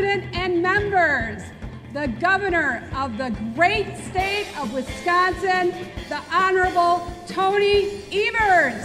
President and members, the governor of the great state of Wisconsin, the Honorable Tony Evers.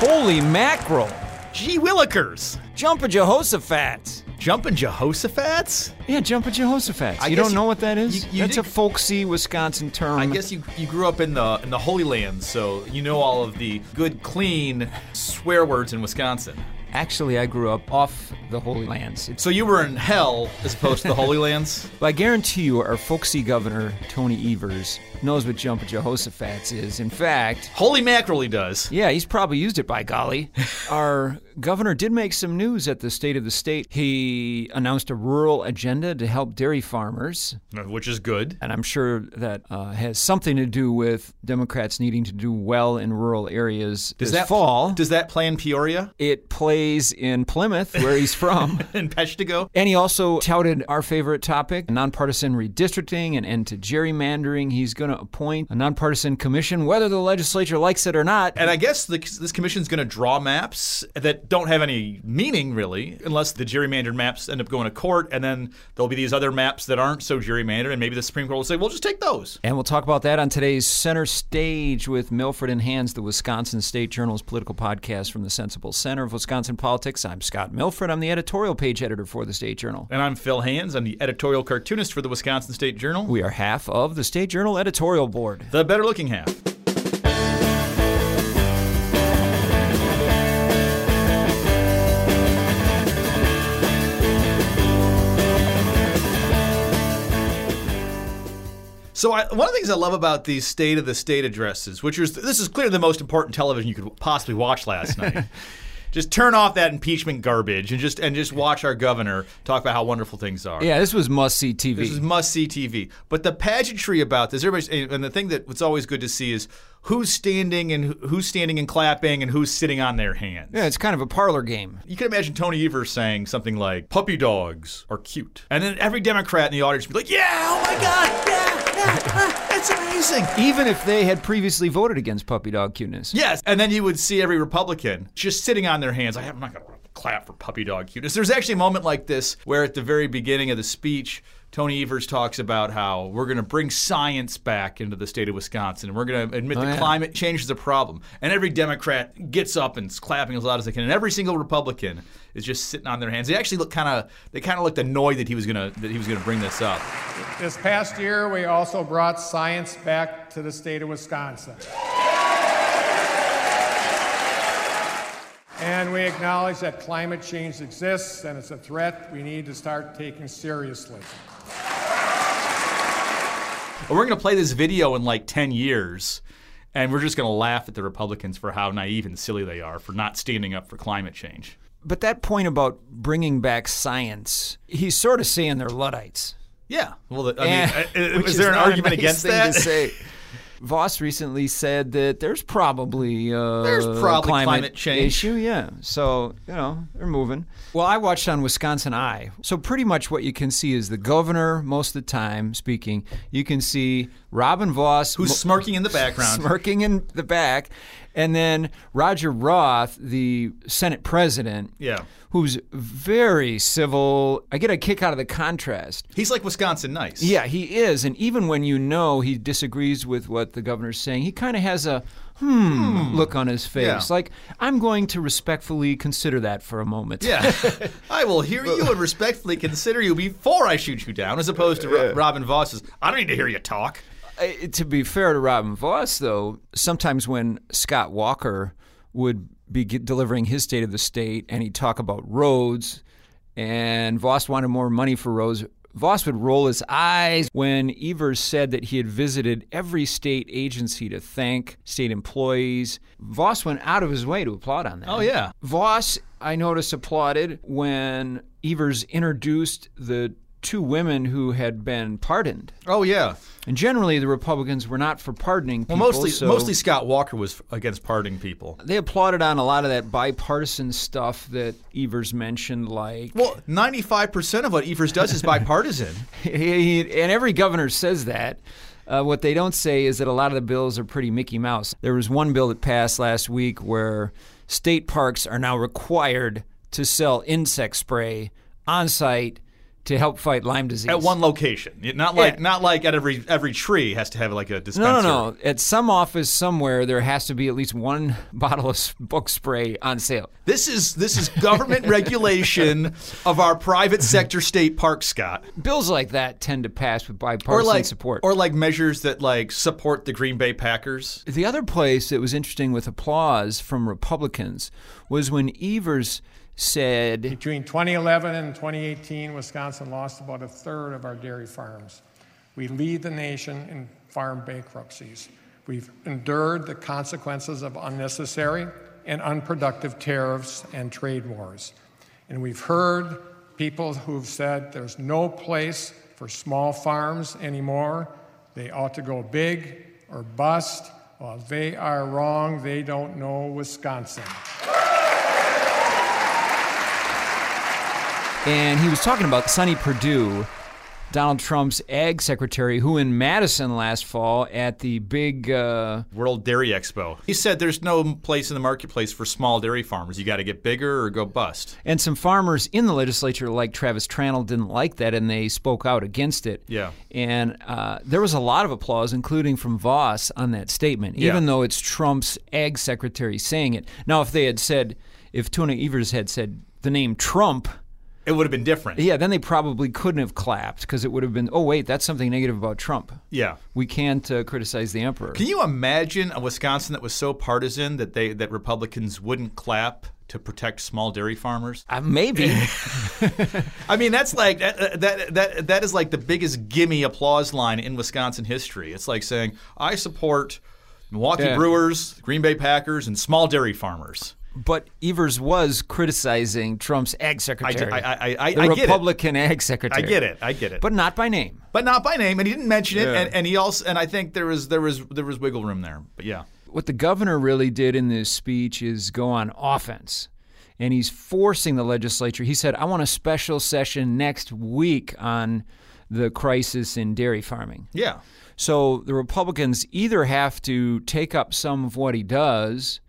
Holy mackerel! Gee Willikers! Jumpin' Jehoshaphat! Jumpin' Jehoshaphat's? Yeah, Jumpin' Jehoshaphat. I You don't you- know what that is? you- you That's a did- folksy Wisconsin term. I guess you you grew up in the in the Holy Land, so you know all of the good, clean swear words in Wisconsin. Actually, I grew up off the Holy Lands. It's, So you were in hell as opposed to the Holy Lands. but I guarantee you, our folksy governor, Tony Evers, knows what Jumpin' Jehoshaphat is. In fact, Holy mackerel, he does. Yeah, he's probably used it by golly. Our governor did make some news at the State of the State. He announced a rural agenda to help dairy farmers, Which is good. and I'm sure that uh, has something to do with Democrats needing to do well in rural areas Does this that fall. Does that play in Peoria it in Plymouth, where he's from. in Peshtigo? And he also touted our favorite topic, nonpartisan redistricting and end to gerrymandering. He's going to appoint a nonpartisan commission, whether the legislature likes it or not. And I guess the, this is going to draw maps that don't have any meaning, really, unless the gerrymandered maps end up going to court, and then there'll be these other maps that aren't so gerrymandered, and maybe the Supreme Court will say, "Well, just take those." And we'll talk about that on today's Center Stage with Milford and Hands, the Wisconsin State Journal's political podcast from the Sensible Center of Wisconsin Politics. I'm Scott Milford. I'm the editorial page editor for the State Journal. And I'm Phil Hands. I'm the editorial cartoonist for the Wisconsin State Journal, We are half of the State Journal editorial board. the better-looking half. So I, one of the things I love about these State of the State addresses, which is this is clearly the most important television you could possibly watch last night. Just turn off that impeachment garbage and just and just watch our governor talk about how wonderful things are. Yeah, this was must see TV. This is must see TV. But the pageantry about this, everybody's, and the thing that what's always good to see is who's standing and who's standing and clapping and who's sitting on their hands. yeah, it's kind of a parlor game. You can imagine Tony Evers saying something like, puppy dogs are cute. And then every Democrat in the audience would be like, yeah, oh my God, yeah, yeah, ah, that's amazing. Even if they had previously voted against puppy dog cuteness. Yes. And then you would see every Republican just sitting on their hands. I'm not going to clap for puppy dog cuteness. There's actually a moment like this where at the very beginning of the speech, Tony Evers talks about how we're going to bring science back into the state of Wisconsin. and We're going to admit Oh, that yeah. climate change is a problem. And every Democrat gets up and is clapping as loud as they can. And every single Republican is just sitting on their hands. They actually look kind of they kind of looked annoyed that he was going to that he was going to bring this up. This past year, we also brought science back to the state of Wisconsin. And we acknowledge that climate change exists and it's a threat we need to start taking seriously. We're going to play this video in like 10 years, and we're just going to laugh at the Republicans for how naive and silly they are for not standing up for climate change. But that point about bringing back science, he's sort of saying they're Luddites. Yeah. Well, the, I mean, uh, which is there an argument nice against that? Vos recently said that there's probably uh, There's probably climate, climate change. issue. Yeah, so you know they're moving. Well, I watched on Wisconsin Eye, so pretty much what you can see is the governor most of the time speaking. You can see Robin Vos Who's mo- smirking in the background? smirking in the back, and then Roger Roth, the Senate president. Yeah. Who's very civil. I get a kick out of the contrast. He's like Wisconsin nice. Yeah, he is. And even when you know he disagrees with what the governor's saying, he kind of has a hmm, look on his face. Yeah. Like, I'm going to respectfully consider that for a moment. Yeah. I will hear you and respectfully consider you before I shoot you down, as opposed to Ro- Robin Vos's, I don't need to hear you talk. Uh, to be fair to Robin Vos, though, sometimes when Scott Walker would be delivering his State of the State and he'd talk about roads, and Vos wanted more money for roads, Vos would roll his eyes when Evers said that he had visited every state agency to thank state employees. Vos went out of his way to applaud on that. Oh, yeah. Vos, I noticed, applauded when Evers introduced the two women who had been pardoned. Oh, yeah. And generally, the Republicans were not for pardoning people. Well, mostly, so mostly Scott Walker was against pardoning people. they applauded on a lot of that bipartisan stuff that Evers mentioned, like Well, 95% of what Evers does is bipartisan. and every governor says that. Uh, what they don't say is that a lot of the bills are pretty Mickey Mouse. There was one bill that passed last week where state parks are now required to sell insect spray on site to help fight Lyme disease. At one location, not like Yeah. not like at every every tree has to have like a no, dispenser. no, no. At some office somewhere, there has to be at least one bottle of book spray on sale. This is this is government regulation of our private sector state park, Scott. Bills like that tend to pass with Or bipartisan like support. or like measures that like support the Green Bay Packers. The other place that was interesting with applause from Republicans was when Evers said, Between 2011 and 2018, Wisconsin lost about a third of our dairy farms. We lead the nation in farm bankruptcies. We've endured the consequences of unnecessary and unproductive tariffs and trade wars. And we've heard people who've said there's no place for small farms anymore. They ought to go big or bust. Well, they are wrong. They don't know Wisconsin. And he was talking about Sonny Perdue, Donald Trump's ag secretary, who in Madison last fall at the big. Uh, World Dairy Expo. He said there's no place in the marketplace for small dairy farmers. You got to get bigger or go bust. and some farmers in the legislature, like Travis Tranel, didn't like that and they spoke out against it. Yeah. And uh, there was a lot of applause, including from Vos, on that statement, Yeah. even though it's Trump's ag secretary saying it. Now, if they had said, if Tony Evers had said the name Trump, It would have been different. yeah, then they probably couldn't have clapped because it would have been, oh, wait, that's something negative about Trump. Yeah. We can't uh, criticize the emperor. Can you imagine a Wisconsin that was so partisan that they that Republicans wouldn't clap to protect small dairy farmers? Uh, maybe. I mean, that's like that, that that that is like the biggest gimme applause line in Wisconsin history. It's like saying, "I support Milwaukee Yeah. Brewers, Green Bay Packers, and small dairy farmers." But Evers was criticizing Trump's ag secretary. I- I- I- the I get it. Republican ag I get it. I get it. But not by name. but not by name, and he didn't mention it. Yeah. And, and he also and I think there was there was there was wiggle room there. But yeah, What the governor really did in this speech is go on offense. And he's forcing the legislature. He said, I want a special session next week on the crisis in dairy farming. yeah. So the Republicans either have to take up some of what he does,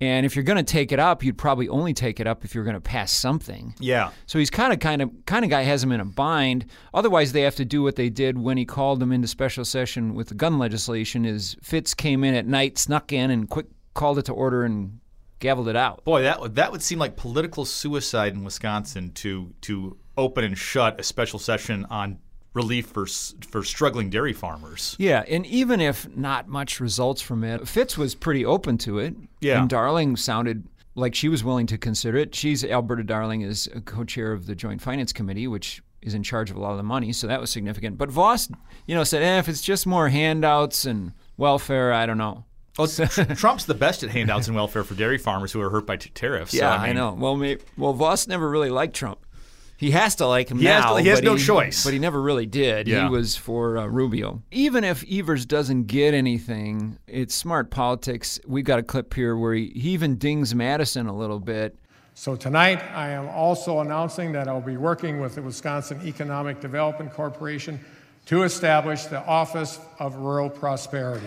and if you're going to take it up, you'd probably only take it up if you're going to pass something. Yeah. So he's kind of, kind of, kind of guy has him in a bind. Otherwise, they have to do what they did when he called them into special session with the gun legislation. Is Fitz came in at night, snuck in, and quick called it to order and gavelled it out. Boy, that would that would seem like political suicide in Wisconsin to to open and shut a special session on relief for for struggling dairy farmers. Yeah, and even if not much results from it, Fitz was pretty open to it. Yeah. and Darling sounded like she was willing to consider it. She's Alberta Darling is a co-chair of the Joint Finance Committee, which is in charge of a lot of the money, so that was significant. But Vos, you know, said, eh, if it's just more handouts and welfare, I don't know. Well, Trump's the best at handouts and welfare for dairy farmers who are hurt by t- tariffs. so, Yeah, I, mean, know. Well, may, well, Vos never really liked Trump. He has to like him He has now. to- he has but no choice. But he never really did. Yeah. He was for uh, Rubio. Even if Evers doesn't get anything, it's smart politics. We've got a clip here where he, he even dings Madison a little bit. So tonight, I am also announcing that I'll be working with the Wisconsin Economic Development Corporation to establish the Office of Rural Prosperity.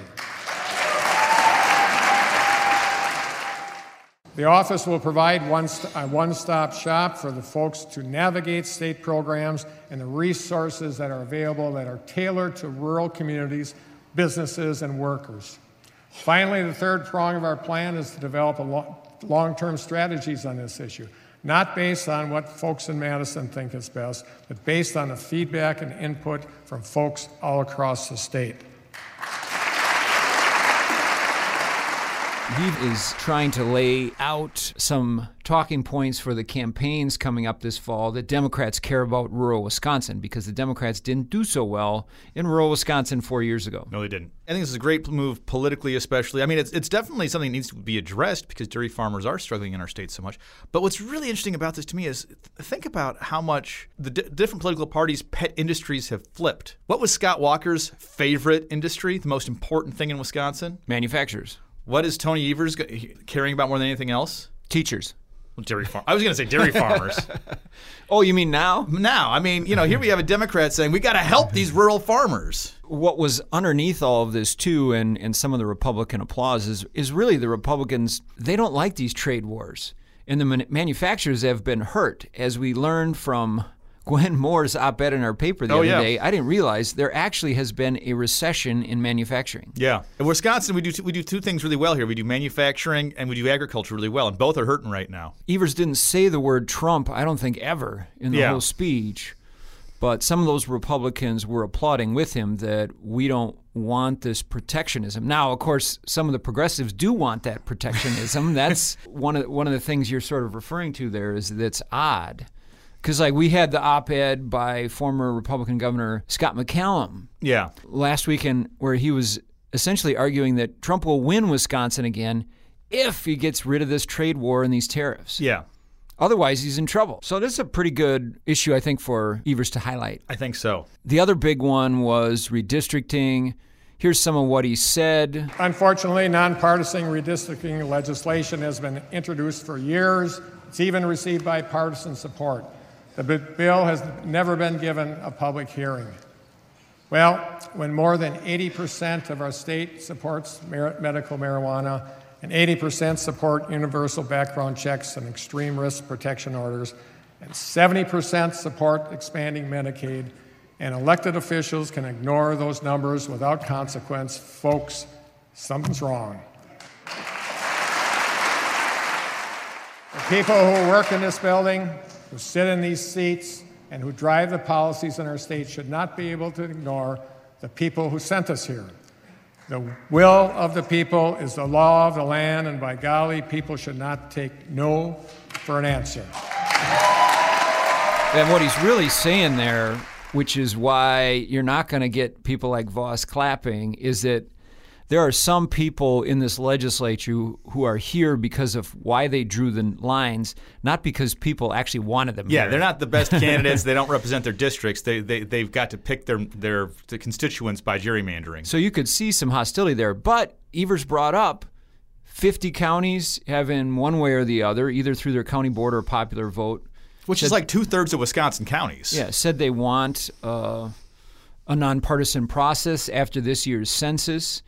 The office will provide one st- a one-stop shop for the folks to navigate state programs and the resources that are available that are tailored to rural communities, businesses, and workers. Finally, the third prong of our plan is to develop lo- long-term strategies on this issue, not based on what folks in Madison think is best, but based on the feedback and input from folks all across the state. He is trying to lay out some talking points for the campaigns coming up this fall that Democrats care about rural Wisconsin because the Democrats didn't do so well in rural Wisconsin four years ago. No, they didn't. I think this is a great move politically, especially. I mean, it's, it's definitely something that needs to be addressed because dairy farmers are struggling in our state so much. But what's really interesting about this to me is think about how much the d- different political parties' pet industries have flipped. What was Scott Walker's favorite industry, the most important thing in Wisconsin? Manufacturers, What is Tony Evers caring about more than anything else? teachers. Well, dairy farm. I was going to say dairy farmers. Oh, you mean now? now, I mean, you know, here we have a Democrat saying we got to help these rural farmers. what was underneath all of this too and, and some of the republican applause is, is really the republicans they don't like these trade wars And the manufacturers have been hurt. As we learned from Gwen Moore's op ed in our paper the Oh, other yeah. day, I didn't realize there actually has been a recession in manufacturing. Yeah, in Wisconsin, we do two, we do two things really well here. We do manufacturing and we do agriculture really well, and both are hurting right now. Evers didn't say the word Trump, I don't think, ever in the Yeah. whole speech. But some of those Republicans were applauding with him that we don't want this protectionism. Now, of course, some of the progressives do want that protectionism. that's one of one of the things you're sort of referring to there is that's odd. Because like we had the op-ed by former Republican Governor Scott McCallum Yeah, last weekend where he was essentially arguing that Trump will win Wisconsin again if he gets rid of this trade war and these tariffs. yeah, Otherwise, he's in trouble. So this is a pretty good issue, I think, for Evers to highlight. I think so. The other big one was redistricting. Here's some of what he said. Unfortunately, nonpartisan redistricting legislation has been introduced for years. It's even received bipartisan support. The bill has never been given a public hearing. Well, when more than 80% of our state supports medical marijuana and 80% support universal background checks and extreme risk protection orders, and 70% support expanding Medicaid, and elected officials can ignore those numbers without consequence, folks, something's wrong. The people who work in this building, who sit in these seats, and who drive the policies in our state should not be able to ignore the people who sent us here. The will of the people is the law of the land, and by golly, people should not take no for an answer. And what he's really saying there, which is why you're not going to get people like Vos clapping, is that there are some people in this legislature who are here because of why they drew the lines, not because people actually wanted them Yeah, here. they're not the best candidates. they don't represent their districts. They they they've got to pick their their the constituents by gerrymandering. So you could see some hostility there. But Evers brought up 50 counties have in one way or the other, either through their county board or popular vote, which is like two thirds of Wisconsin counties. yeah, said they want uh, a nonpartisan process after this year's census.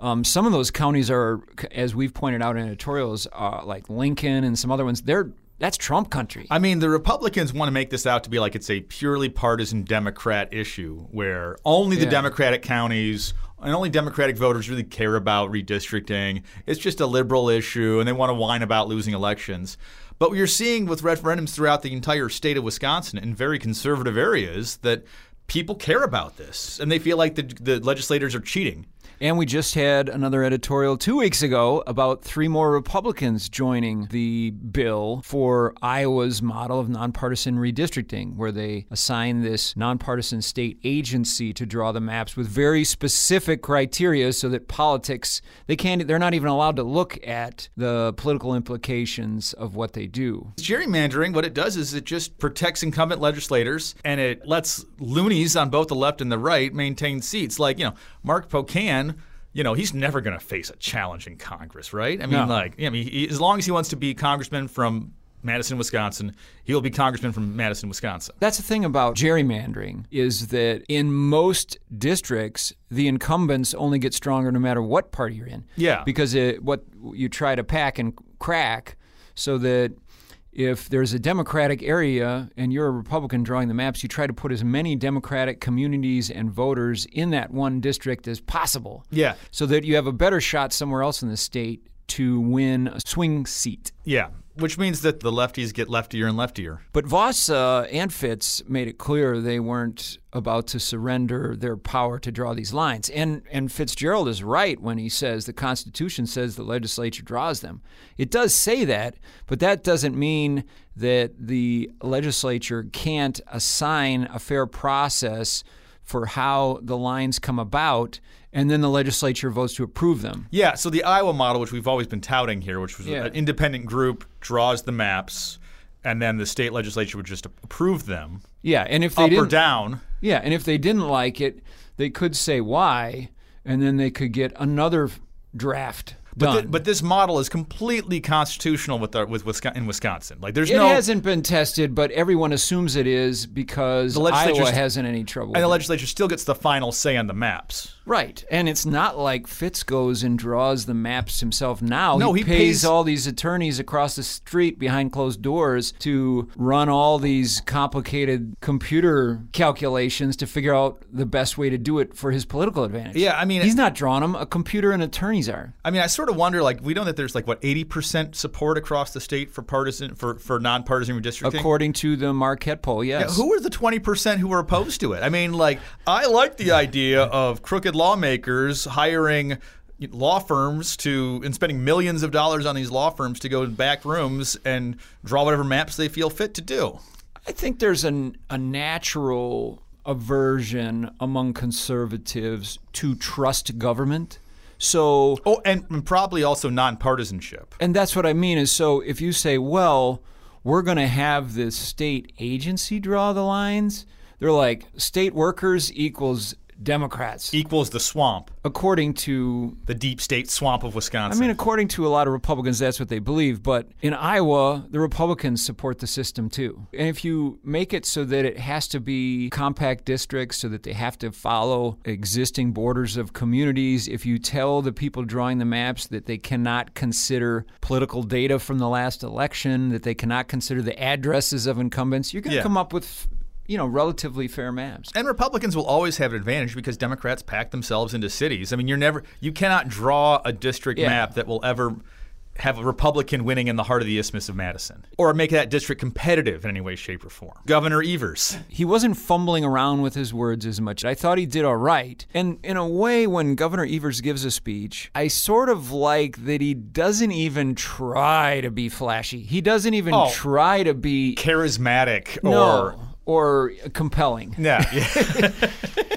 Um, some of those counties are, as we've pointed out in editorials, uh, like Lincoln and some other ones. They're that's Trump country. I mean, the Republicans want to make this out to be like it's a purely partisan Democrat issue where only the Yeah. Democratic counties and only Democratic voters really care about redistricting. It's just a liberal issue and they want to whine about losing elections. But you're seeing with referendums throughout the entire state of Wisconsin in very conservative areas that people care about this and they feel like the, the legislators are cheating. And we just had another editorial two weeks ago about three more Republicans joining the bill for Iowa's model of nonpartisan redistricting, where they assign this nonpartisan state agency to draw the maps with very specific criteria so that politics they can't they're not even allowed to look at the political implications of what they do. Gerrymandering, what it does is it just protects incumbent legislators and it lets loonies on both the left and the right maintain seats. Like, you know, Mark Pocan, you know, he's never going to face a challenge in Congress, right? I mean, No. like, I mean, he, as long as he wants to be congressman from Madison, Wisconsin, he'll be congressman from Madison, Wisconsin. That's the thing about gerrymandering is that in most districts, the incumbents only get stronger no matter what party you're in. Yeah. Because it, what you try to pack and crack so that if there's a Democratic area and you're a Republican drawing the maps, you try to put as many Democratic communities and voters in that one district as possible. Yeah. So that you have a better shot somewhere else in the state to win a swing seat. Yeah. Which means that the lefties get leftier and leftier. But Vos uh, and Fitz made it clear they weren't about to surrender their power to draw these lines. And and Fitzgerald is right when he says the Constitution says the legislature draws them. It does say that, but that doesn't mean that the legislature can't assign a fair process for how the lines come about, and then the legislature votes to approve them. Yeah, so the Iowa model, which we've always been touting here, which was Yeah. an independent group draws the maps, and then the state legislature would just approve them, Yeah, and if they up didn't, down. Yeah, and if they didn't like it, they could say why, and then they could get another draft But, done. but this model is completely constitutional with our, with Wisconsin, in Wisconsin. Like there's it no hasn't been tested, but everyone assumes it is because The Iowa hasn't any trouble. and the it. legislature still gets the final say on the maps. Right. And it's not like Fitz goes and draws the maps himself now. No, he, he pays, pays- all these attorneys across the street behind closed doors to run all these complicated computer calculations to figure out the best way to do it for his political advantage. Yeah, I mean- he's not drawing them. A computer and attorneys are. I mean, I sort of wonder. Like, we know that there's like what 80% support across the state for partisan for for nonpartisan redistricting. According to the Marquette poll, Yeah, yes. who are the 20% who are opposed to it? I mean, like, I like the idea of crooked lawmakers hiring law firms to and spending millions of dollars on these law firms to go in back rooms and draw whatever maps they feel fit to do. I think there's an, a natural aversion among conservatives to trust government. So Oh, and, and probably also nonpartisanship. And that's what I mean is so if you say, well, we're going to have this state agency draw the lines, they're like state workers equals Democrats, Equals the swamp, according to. the deep state swamp of Wisconsin. I mean, according to a lot of Republicans, that's what they believe. But in Iowa, the Republicans support the system too. And if you make it so that it has to be compact districts, so that they have to follow existing borders of communities, if you tell the people drawing the maps that they cannot consider political data from the last election, that they cannot consider the addresses of incumbents, you're going to Yeah. come up with, you know, relatively fair maps. And Republicans will always have an advantage because Democrats pack themselves into cities. I mean, you're never you cannot draw a district Yeah. map that will ever have a Republican winning in the heart of the Isthmus of Madison or make that district competitive in any way, shape, or form. Governor Evers. he wasn't fumbling around with his words as much. I thought he did all right. And in a way, when Governor Evers gives a speech, I sort of like that he doesn't even try to be flashy. He doesn't even Oh. try to be Charismatic no or or compelling. yeah, yeah.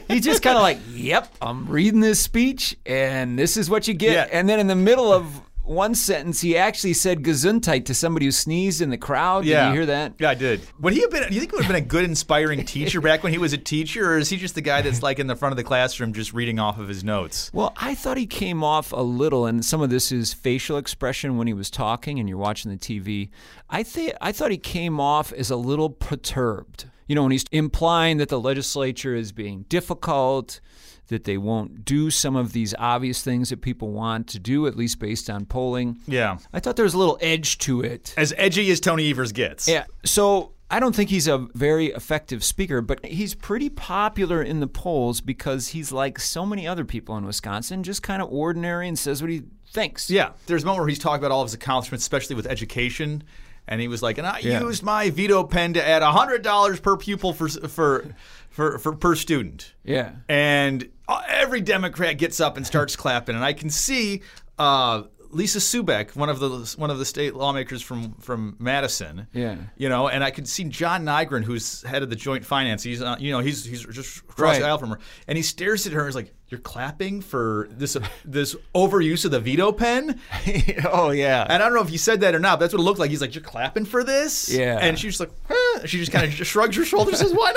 He's just kind of like, "Yep, I'm reading this speech, and this is what you get." Yeah. And then in the middle of one sentence, he actually said "gesundheit" to somebody who sneezed in the crowd. yeah. Did you hear that? Yeah, I did. Would he have been? Do you think he would have been a good, inspiring teacher back when he was a teacher, or is he just the guy that's like in the front of the classroom just reading off of his notes? Well, I thought he came off a little, and some of this is facial expression when he was talking, and you're watching the TV. I think I thought he came off as a little perturbed. You know, when he's implying that the legislature is being difficult, that they won't do some of these obvious things that people want to do, at least based on polling. Yeah, I thought there was a little edge to it. as edgy as Tony Evers gets. Yeah. So I don't think he's a very effective speaker, but he's pretty popular in the polls because he's like so many other people in Wisconsin, just kind of ordinary and says what he thinks. Yeah, there's a moment where he's talking about all of his accomplishments, especially with education, and he was like, "And I Yeah. used my veto pen to add hundred dollars per pupil for for for, for per student." Yeah. and uh, every Democrat gets up and starts clapping, and I can see uh, Lisa Subeck, one of the one of the state lawmakers from from Madison. Yeah. you know, and I could see John Nygren, who's head of the Joint Finance. He's uh, you know he's he's just across Right. the aisle from her, and he stares at her and is like, "You're clapping for this this overuse of the veto pen." oh yeah. And I don't know if he said that or not, but that's what it looked like. He's like, "You're clapping for this?" Yeah. And she's like, huh. She just kind of shrugs her shoulders, and says, "Why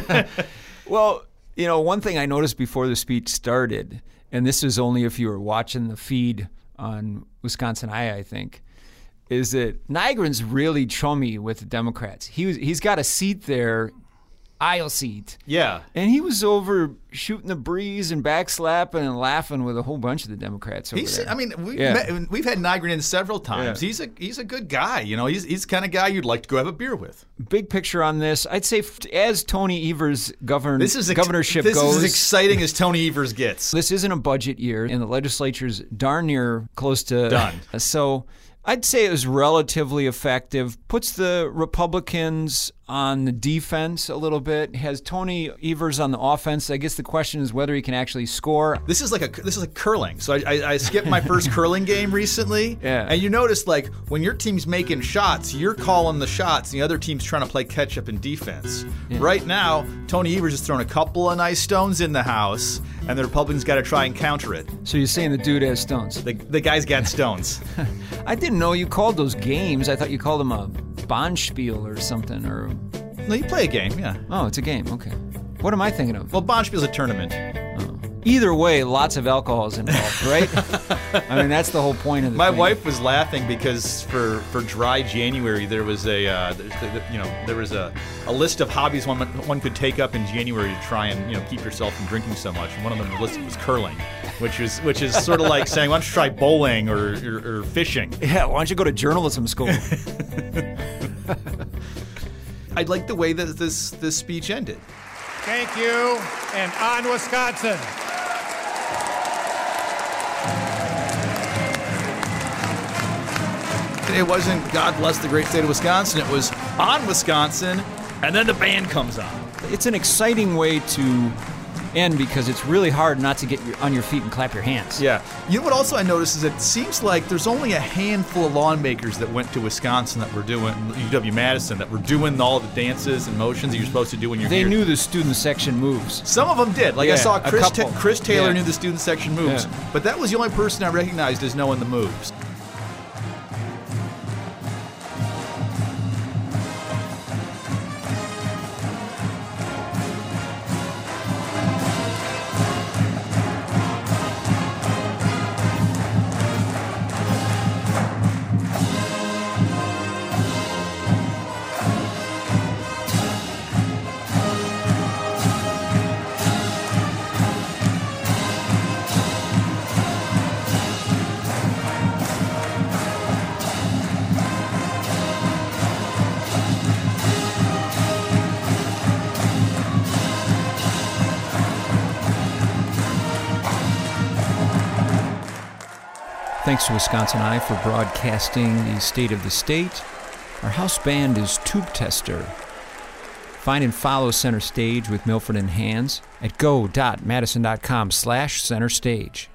not?" Well, you know, one thing I noticed before the speech started, and this is only if you were watching the feed on Wisconsin Eye, I think, is that Nygren's really chummy with the Democrats. He was, he's got a seat there, aisle seat. yeah. And he was over shooting the breeze and backslapping and laughing with a whole bunch of the Democrats over He's, there. I mean, we've, Yeah. met, we've had Nygren in several times. Yeah. He's a he's a good guy. You know, he's he's the kind of guy you'd like to go have a beer with. big picture on this, I'd say as Tony Evers' govern This is ex- governorship This goes, is as exciting as Tony Evers gets. this isn't a budget year, and the legislature's darn near close to Done. So I'd say it was relatively effective. Puts the Republicans on the defense a little bit. Has Tony Evers on the offense. I guess the question is whether he can actually score. This is like a this is like curling. So I, I, I skipped my first curling game recently. Yeah. And you notice like when your team's making shots, you're calling the shots, and the other team's trying to play catch up in defense. Right now, Tony Evers has thrown a couple of nice stones in the house, and the Republicans got to try and counter it. So you're saying the dude has stones? The, the guy's got stones. I didn't know you called those games. I thought you called them a Bonspiel or something. Or no, you play a game, yeah. oh, it's a game. Okay. What am I thinking of? Well, Bonspiel's a tournament. Either way, lots of alcohol is involved, right? I mean, that's the whole point of the My thing. wife was laughing because for, for dry January there was a uh, you know there was a, a list of hobbies one one could take up in January to try and you know keep yourself from drinking so much. And one of them listed was curling, which is which is sort of like saying why don't you try bowling or, or, or fishing. Yeah, why don't you go to journalism school? I like the way that this this speech ended. Thank you, and on Wisconsin. It wasn't God bless the great state of Wisconsin. It was on Wisconsin, and then the band comes on. it's an exciting way to end because it's really hard not to get your, on your feet and clap your hands. Yeah. You know what also I noticed is it seems like there's only a handful of lawmakers that went to Wisconsin that were doing UW Madison that were doing all the dances and motions that you're supposed to do when you're They here. knew the student section moves. Some of them did. Like I Yeah, saw a Chris, Ta- Chris Taylor Yeah. knew the student section moves, Yeah. but that was the only person I recognized as knowing the moves. Thanks to Wisconsin Eye for broadcasting the state of the state. Our house band is Tube Tester. Find and follow Center Stage with Milford and Hands at go.madison.com slash center stage.